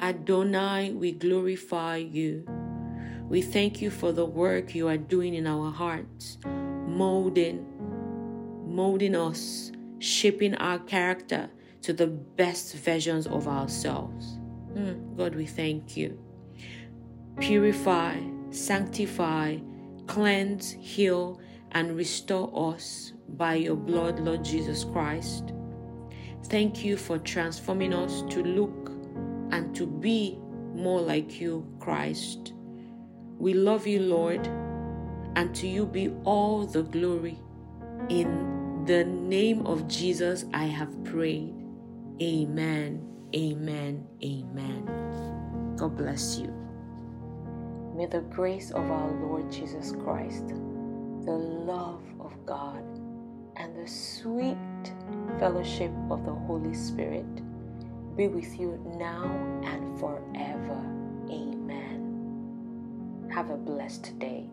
Adonai, we glorify you. We thank you for the work you are doing in our hearts, molding, molding us, shaping our character to the best versions of ourselves. Mm, God, we thank you. Purify, sanctify, cleanse, heal, and restore us by your blood, Lord Jesus Christ. Thank you for transforming us to look and to be more like you, Christ. We love you, Lord, and to you be all the glory. In the name of Jesus, I have prayed. Amen, amen, amen. God bless you. May the grace of our Lord Jesus Christ, the love of God, and the sweet fellowship of the Holy Spirit be with you now and forever. Amen. Have a blessed day.